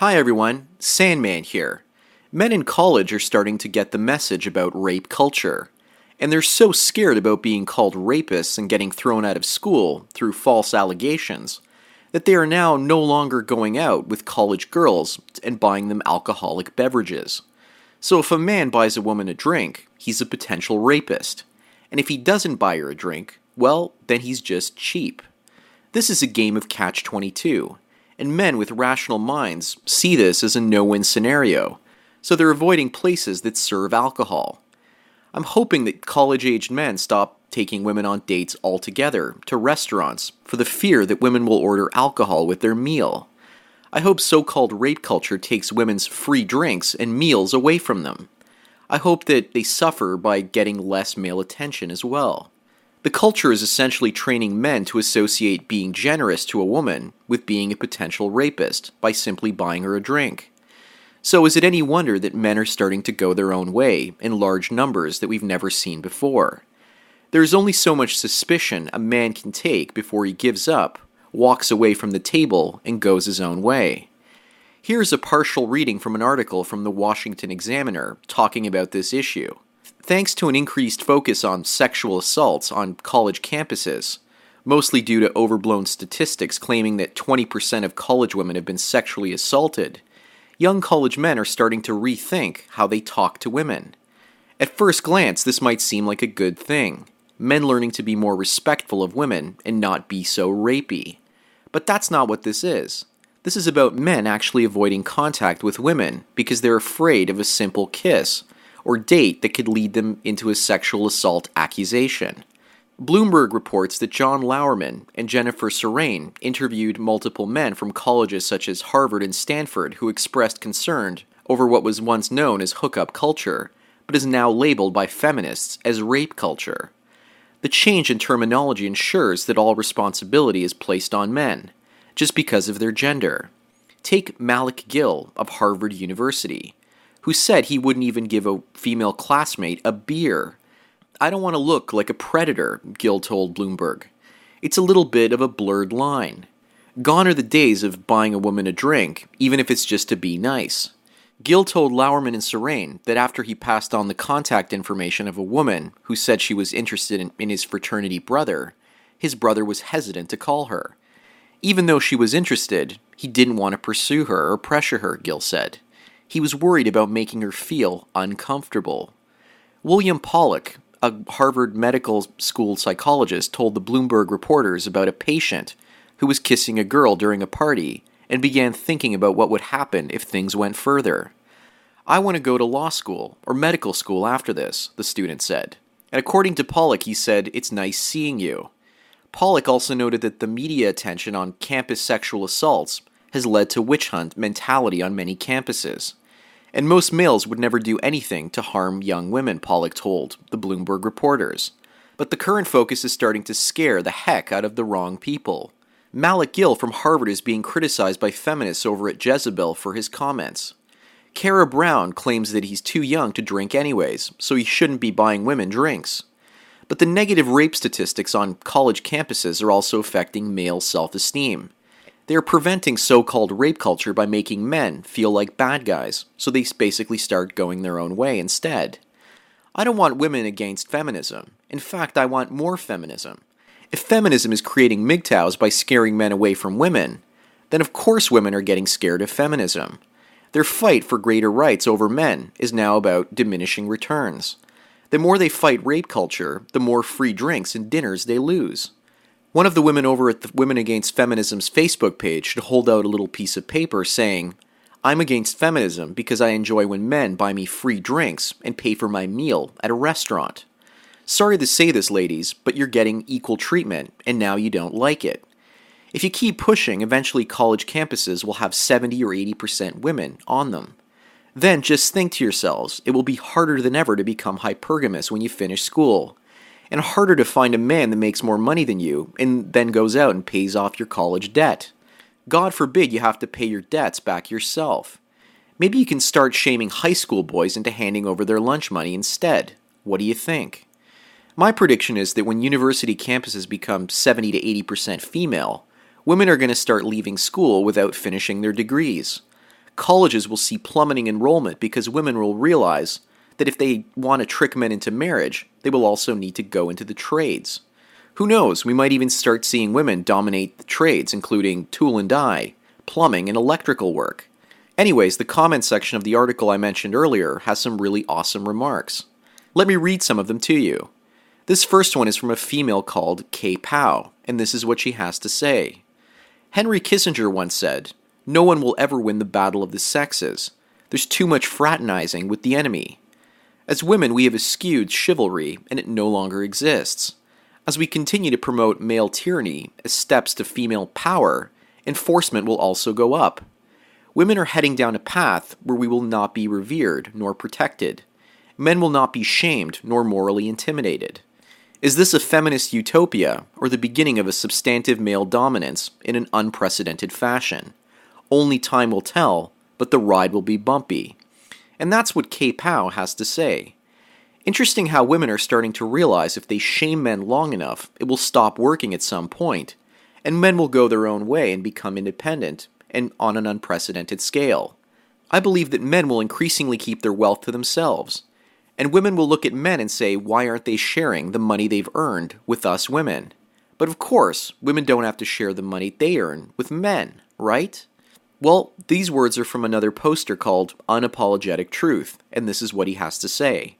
Hi everyone, Sandman here. Men in college are starting to get the message about rape culture and they're so scared about being called rapists and getting thrown out of school through false allegations that they are now no longer going out with college girls and buying them alcoholic beverages. So if a man buys a woman a drink, he's a potential rapist. And if he doesn't buy her a drink, well, then he's just cheap. This is a game of catch 22, and men with rational minds see this as a no win scenario, so they're avoiding places that serve alcohol. I'm hoping that college aged men stop taking women on dates altogether to restaurants for the fear that women will order alcohol with their meal. I hope so called rape culture takes women's free drinks and meals away from them. I hope that they suffer by getting less male attention as well. The culture is essentially training men to associate being generous to a woman with being a potential rapist by simply buying her a drink. So, is it any wonder that men are starting to go their own way in large numbers that we've never seen before? There is only so much suspicion a man can take before he gives up, walks away from the table, and goes his own way. Here's a partial reading from an article from the Washington Examiner talking about this issue. Thanks to an increased focus on sexual assaults on college campuses, mostly due to overblown statistics claiming that 20% of college women have been sexually assaulted, young college men are starting to rethink how they talk to women. At first glance, this might seem like a good thing men learning to be more respectful of women and not be so rapey. But that's not what this is. This is about men actually avoiding contact with women because they're afraid of a simple kiss or date that could lead them into a sexual assault accusation. Bloomberg reports that John Lauerman and Jennifer Surane interviewed multiple men from colleges such as Harvard and Stanford who expressed concern over what was once known as hookup culture, but is now labeled by feminists as rape culture. The change in terminology ensures that all responsibility is placed on men, just because of their gender. Take Malik Gill of Harvard University, who said he wouldn't even give a female classmate a beer I don't want to look like a predator, Gill told Bloomberg. It's a little bit of a blurred line. Gone are the days of buying a woman a drink, even if it's just to be nice. Gill told Lauerman and Surane that after he passed on the contact information of a woman who said she was interested in, in, his fraternity brother, his brother was hesitant to call her. Even though she was interested, he didn't want to pursue her or pressure her, Gill said. He was worried about making her feel uncomfortable. William Pollack, a Harvard Medical School psychologist told the Bloomberg reporters about a patient who was kissing a girl during a party and began thinking about what would happen if things went further. I want to go to law school or medical school after this, the student said. And according to Pollack, he said, It's nice seeing you. Pollack also noted that the media attention on campus sexual assaults has led to witch hunt mentality on many campuses. And most males would never do anything to harm young women, Pollack told the Bloomberg reporters. But the current focus is starting to scare the heck out of the wrong people. Malik Gill from Harvard is being criticized by feminists over at Jezebel for his comments. Kara Brown claims that he's too young to drink anyways, so he shouldn't be buying women drinks. But the negative rape statistics on college campuses are also affecting male self esteem. They are preventing so called rape culture by making men feel like bad guys, so they basically start going their own way instead. I don't want women against feminism. In fact, I want more feminism. If feminism is creating MGTOWs by scaring men away from women, then of course women are getting scared of feminism. Their fight for greater rights over men is now about diminishing returns. The more they fight rape culture, the more free drinks and dinners they lose. One of the women over at the Women Against Feminism's Facebook page should hold out a little piece of paper saying, I'm against feminism because I enjoy when men buy me free drinks and pay for my meal at a restaurant. Sorry to say this, ladies, but you're getting equal treatment, and now you don't like it. If you keep pushing, eventually college campuses will have 70 or 80% women on them. Then just think to yourselves, it will be harder than ever to become hypergamous when you finish school, and harder to find a man that makes more money than you and then goes out and pays off your college debt. God forbid you have to pay your debts back yourself. Maybe you can start shaming high school boys into handing over their lunch money instead. What do you think? My prediction is that when university campuses become 70 to 80% female, women are going to start leaving school without finishing their degrees. Colleges will see plummeting enrollment because women will realize that if they want to trick men into marriage, they will also need to go into the trades. Who knows, we might even start seeing women dominate the trades, including tool and die, plumbing, and electrical work. Anyways, the comment section of the article I mentioned earlier has some really awesome remarks. Let me read some of them to you. This first one is from a female called Kay Pow, and this is what she has to say. Henry Kissinger once said, No one will ever win the battle of the sexes. There's too much fraternizing with the enemy. As women, we have eschewed chivalry, and it no longer exists. As we continue to promote male tyranny as steps to female power, enforcement will also go up. Women are heading down a path where we will not be revered nor protected. Men will not be shamed nor morally intimidated. Is this a feminist utopia or the beginning of a substantive male dominance in an unprecedented fashion? Only time will tell, but the ride will be bumpy. And that's what Kay Pow has to say. Interesting how women are starting to realize if they shame men long enough, it will stop working at some point, and men will go their own way and become independent, and on an unprecedented scale. I believe that men will increasingly keep their wealth to themselves and women will look at men and say, why aren't they sharing the money they've earned with us women? But of course, women don't have to share the money they earn with men, right? Well, these words are from another poster called Unapologetic Truth, and this is what he has to say.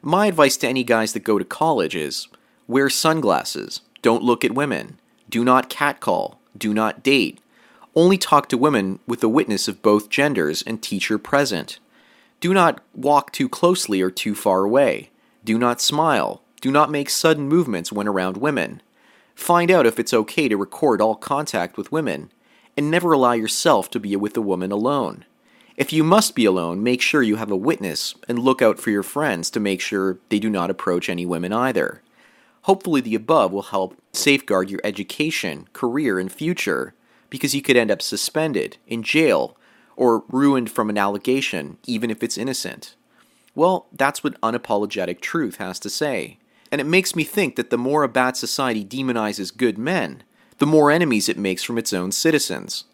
My advice to any guys that go to college is wear sunglasses, don't look at women, do not catcall, do not date, only talk to women with the witness of both genders and teacher present. Do not walk too closely or too far away. Do not smile. Do not make sudden movements when around women. Find out if it's okay to record all contact with women, and never allow yourself to be with a woman alone. If you must be alone, make sure you have a witness and look out for your friends to make sure they do not approach any women either. Hopefully, the above will help safeguard your education, career, and future because you could end up suspended, in jail, or ruined from an allegation, even if it's innocent. Well, that's what unapologetic truth has to say. And it makes me think that the more a bad society demonizes good men, the more enemies it makes from its own citizens.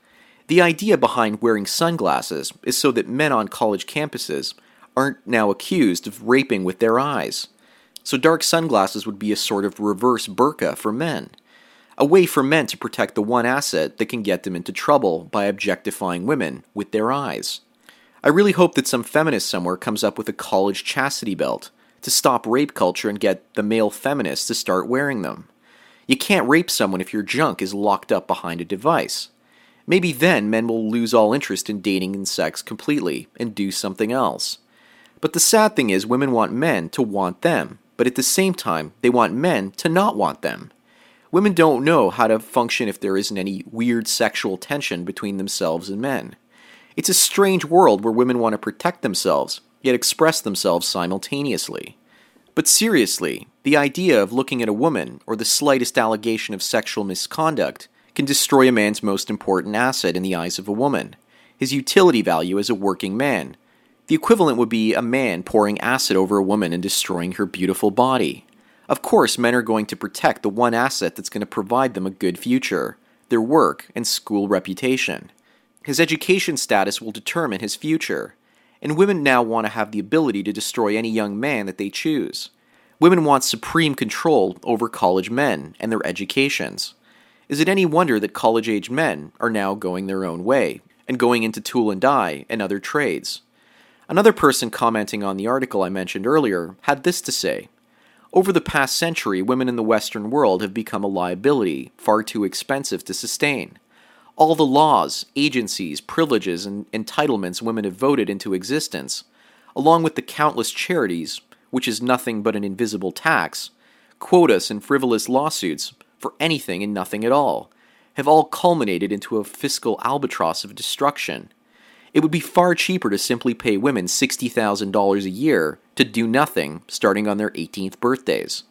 The idea behind wearing sunglasses is so that men on college campuses aren't now accused of raping with their eyes. So dark sunglasses would be a sort of reverse burqa for men a way for men to protect the one asset that can get them into trouble by objectifying women with their eyes. I really hope that some feminist somewhere comes up with a college chastity belt to stop rape culture and get the male feminists to start wearing them. You can't rape someone if your junk is locked up behind a device. Maybe then men will lose all interest in dating and sex completely and do something else. But the sad thing is, women want men to want them, but at the same time, they want men to not want them. Women don't know how to function if there isn't any weird sexual tension between themselves and men. It's a strange world where women want to protect themselves, yet express themselves simultaneously. But seriously, the idea of looking at a woman or the slightest allegation of sexual misconduct can destroy a man's most important asset in the eyes of a woman his utility value as a working man. The equivalent would be a man pouring acid over a woman and destroying her beautiful body. Of course, men are going to protect the one asset that's going to provide them a good future their work and school reputation. His education status will determine his future, and women now want to have the ability to destroy any young man that they choose. Women want supreme control over college men and their educations. Is it any wonder that college age men are now going their own way and going into tool and die and other trades? Another person commenting on the article I mentioned earlier had this to say over the past century, women in the Western world have become a liability, far too expensive to sustain. All the laws, agencies, privileges, and entitlements women have voted into existence, along with the countless charities, which is nothing but an invisible tax, quotas, and frivolous lawsuits for anything and nothing at all, have all culminated into a fiscal albatross of destruction. It would be far cheaper to simply pay women $60,000 a year to do nothing starting on their 18th birthdays.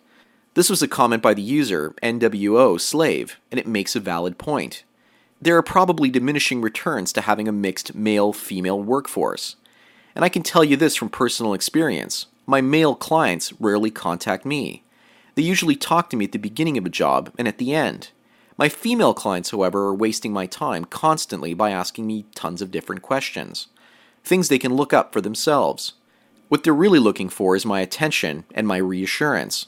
This was a comment by the user, NWO Slave, and it makes a valid point. There are probably diminishing returns to having a mixed male female workforce. And I can tell you this from personal experience my male clients rarely contact me. They usually talk to me at the beginning of a job and at the end. My female clients, however, are wasting my time constantly by asking me tons of different questions. Things they can look up for themselves. What they're really looking for is my attention and my reassurance.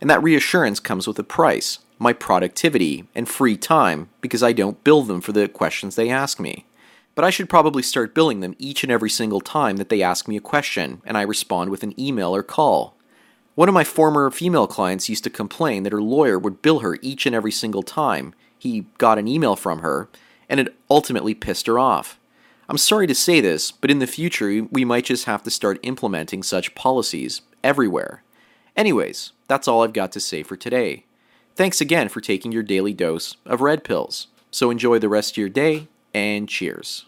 And that reassurance comes with a price my productivity and free time because I don't bill them for the questions they ask me but I should probably start billing them each and every single time that they ask me a question and I respond with an email or call. One of my former female clients used to complain that her lawyer would bill her each and every single time he got an email from her, and it ultimately pissed her off. I'm sorry to say this, but in the future we might just have to start implementing such policies everywhere. Anyways, that's all I've got to say for today. Thanks again for taking your daily dose of red pills. So enjoy the rest of your day and cheers.